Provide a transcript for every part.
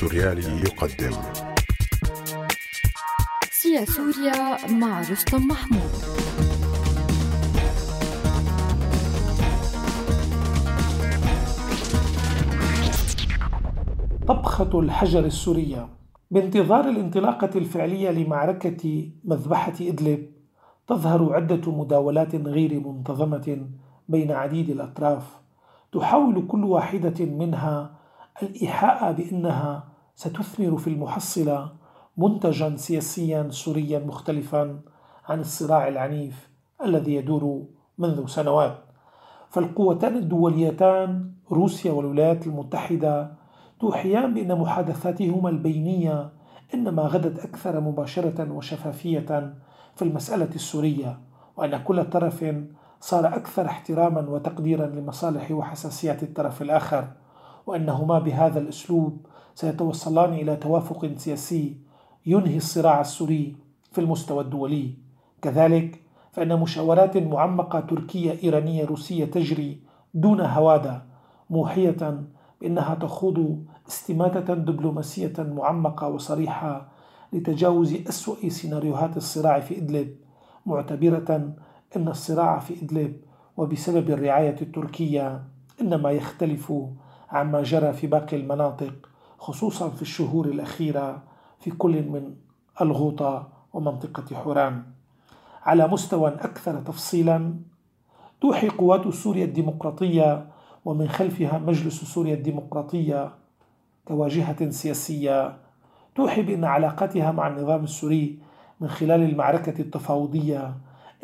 سوريالي يقدم. سيا سوريا مع رستم محمود. طبخة الحجر السورية بانتظار الانطلاقة الفعلية لمعركة مذبحة إدلب تظهر عدة مداولات غير منتظمة بين عديد الأطراف تحاول كل واحدة منها الإيحاء بأنها ستثمر في المحصلة منتجا سياسيا سوريا مختلفا عن الصراع العنيف الذي يدور منذ سنوات. فالقوتان الدوليتان روسيا والولايات المتحدة توحيان بأن محادثاتهما البينية إنما غدت أكثر مباشرة وشفافية في المسألة السورية وأن كل طرف صار أكثر احتراما وتقديرا لمصالح وحساسيات الطرف الآخر. وأنهما بهذا الأسلوب سيتوصلان إلى توافق سياسي ينهي الصراع السوري في المستوى الدولي. كذلك فإن مشاورات معمقة تركية إيرانية روسية تجري دون هوادة موحية بأنها تخوض استماتة دبلوماسية معمقة وصريحة لتجاوز أسوأ سيناريوهات الصراع في إدلب معتبرة أن الصراع في إدلب وبسبب الرعاية التركية إنما يختلف عما جرى في باقي المناطق خصوصا في الشهور الأخيرة في كل من الغوطة ومنطقة حوران. على مستوى أكثر تفصيلا توحي قوات سوريا الديمقراطية ومن خلفها مجلس سوريا الديمقراطية كواجهة سياسية. توحي بأن علاقاتها مع النظام السوري من خلال المعركة التفاوضية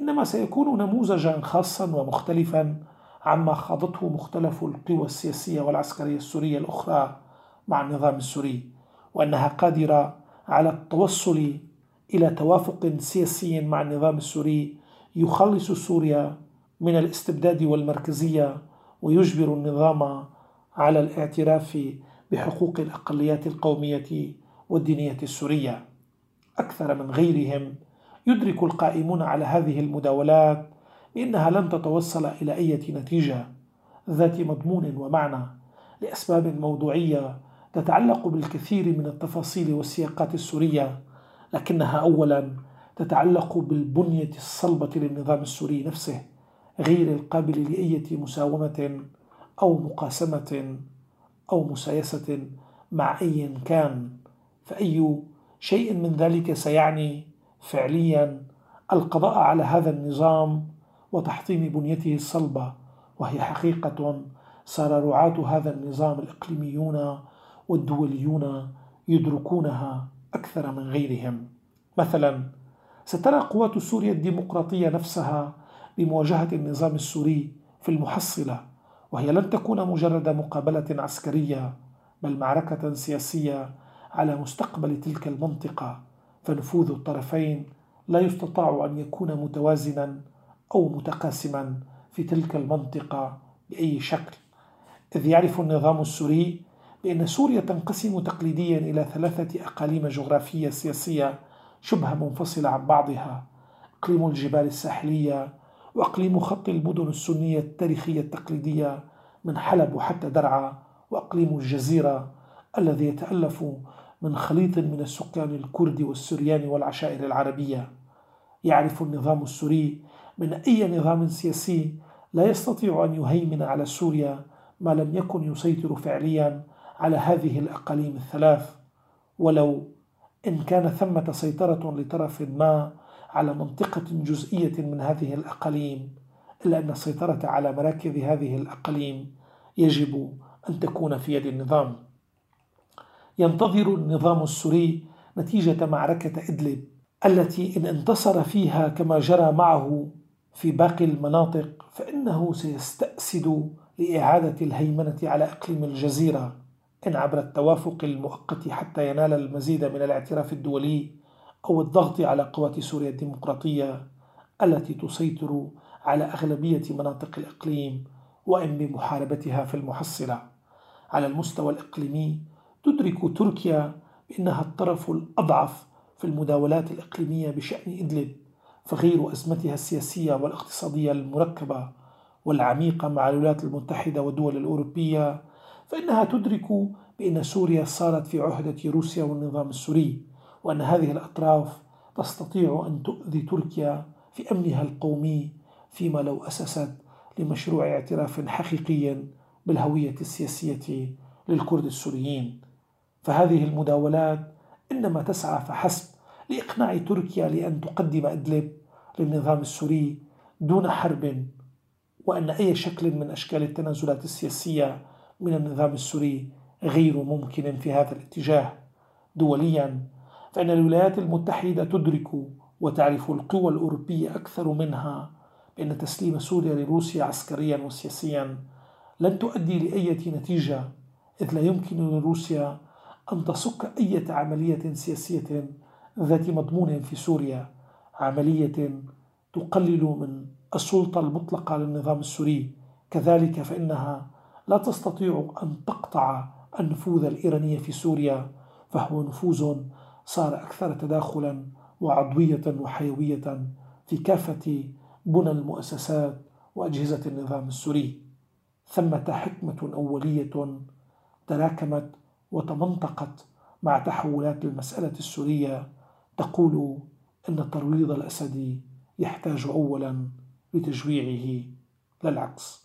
إنما سيكون نموذجا خاصا ومختلفا عما خاضته مختلف القوى السياسية والعسكرية السورية الأخرى مع النظام السوري وأنها قادرة على التوصل إلى توافق سياسي مع النظام السوري يخلص سوريا من الاستبداد والمركزية ويجبر النظام على الاعتراف بحقوق الأقليات القومية والدينية السورية. أكثر من غيرهم يدرك القائمون على هذه المداولات بأنها لن تتوصل إلى أي نتيجة. ذات مضمون ومعنى لأسباب موضوعية تتعلق بالكثير من التفاصيل والسياقات السورية لكنها أولا تتعلق بالبنية الصلبة للنظام السوري نفسه غير القابل لأية مساومة أو مقاسمة أو مسايسة مع أي كان. فأي شيء من ذلك سيعني فعليا القضاء على هذا النظام وتحطيم بنيته الصلبة وهي حقيقة صار رعاة هذا النظام الإقليميون والدوليون يدركونها أكثر من غيرهم. مثلا سترى قوات سوريا الديمقراطية نفسها بمواجهة النظام السوري في المحصلة وهي لن تكون مجرد مقابلة عسكرية بل معركة سياسية على مستقبل تلك المنطقة فنفوذ الطرفين لا يستطاع أن يكون متوازنا أو متقاسما في تلك المنطقة بأي شكل. إذ يعرف النظام السوري بأن سوريا تنقسم تقليديا إلى ثلاثة أقاليم جغرافية سياسية شبه منفصلة عن بعضها إقليم الجبال الساحلية وأقليم خط المدن السنية التاريخية التقليدية من حلب وحتى درعا وأقليم الجزيرة الذي يتألف من خليط من السكان الكرد والسريان والعشائر العربية. يعرف النظام السوري من أي نظام سياسي لا يستطيع أن يهيمن على سوريا ما لم يكن يسيطر فعليا على هذه الأقاليم الثلاث. ولو إن كان ثمة سيطرة لطرف ما على منطقة جزئية من هذه الأقاليم إلا أن السيطرة على مراكز هذه الأقاليم يجب أن تكون في يد النظام. ينتظر النظام السوري نتيجة معركة إدلب التي إن انتصر فيها كما جرى معه في باقي المناطق فإنه سيستأسد لإعادة الهيمنة على إقليم الجزيرة. إن عبر التوافق المؤقت حتى ينال المزيد من الاعتراف الدولي أو الضغط على قوات سوريا الديمقراطية التي تسيطر على أغلبية مناطق الإقليم وإن بمحاربتها في المحصلة. على المستوى الإقليمي تدرك تركيا بأنها الطرف الأضعف في المداولات الإقليمية بشأن إدلب. فغير أزمتها السياسية والاقتصادية المركبة والعميقة مع الولايات المتحدة والدول الأوروبية فإنها تدرك بأن سوريا صارت في عهدة روسيا والنظام السوري وأن هذه الأطراف تستطيع أن تؤذي تركيا في أمنها القومي فيما لو أسست لمشروع اعتراف حقيقي بالهوية السياسية للكرد السوريين. فهذه المداولات إنما تسعى فحسب لإقناع تركيا لأن تقدم إدلب للنظام السوري دون حرب وأن أي شكل من أشكال التنازلات السياسية من النظام السوري غير ممكن في هذا الاتجاه. دوليا فإن الولايات المتحدة تدرك وتعرف القوى الأوروبية أكثر منها بأن تسليم سوريا لروسيا عسكريا وسياسيا لن تؤدي لأي نتيجة إذ لا يمكن لروسيا أن تصك أي عملية سياسية ذات مضمون في سوريا عملية تقلل من السلطة المطلقة للنظام السوري. كذلك فإنها لا تستطيع أن تقطع النفوذ الإيراني في سوريا فهو نفوذ صار أكثر تداخلا وعضوية وحيوية في كافة بنى المؤسسات وأجهزة النظام السوري. ثمة حكمة أولية تراكمت وتمنطقت مع تحولات المسألة السورية تقول أن الترويض الأسدي يحتاج أولا لتجويعه لا العكس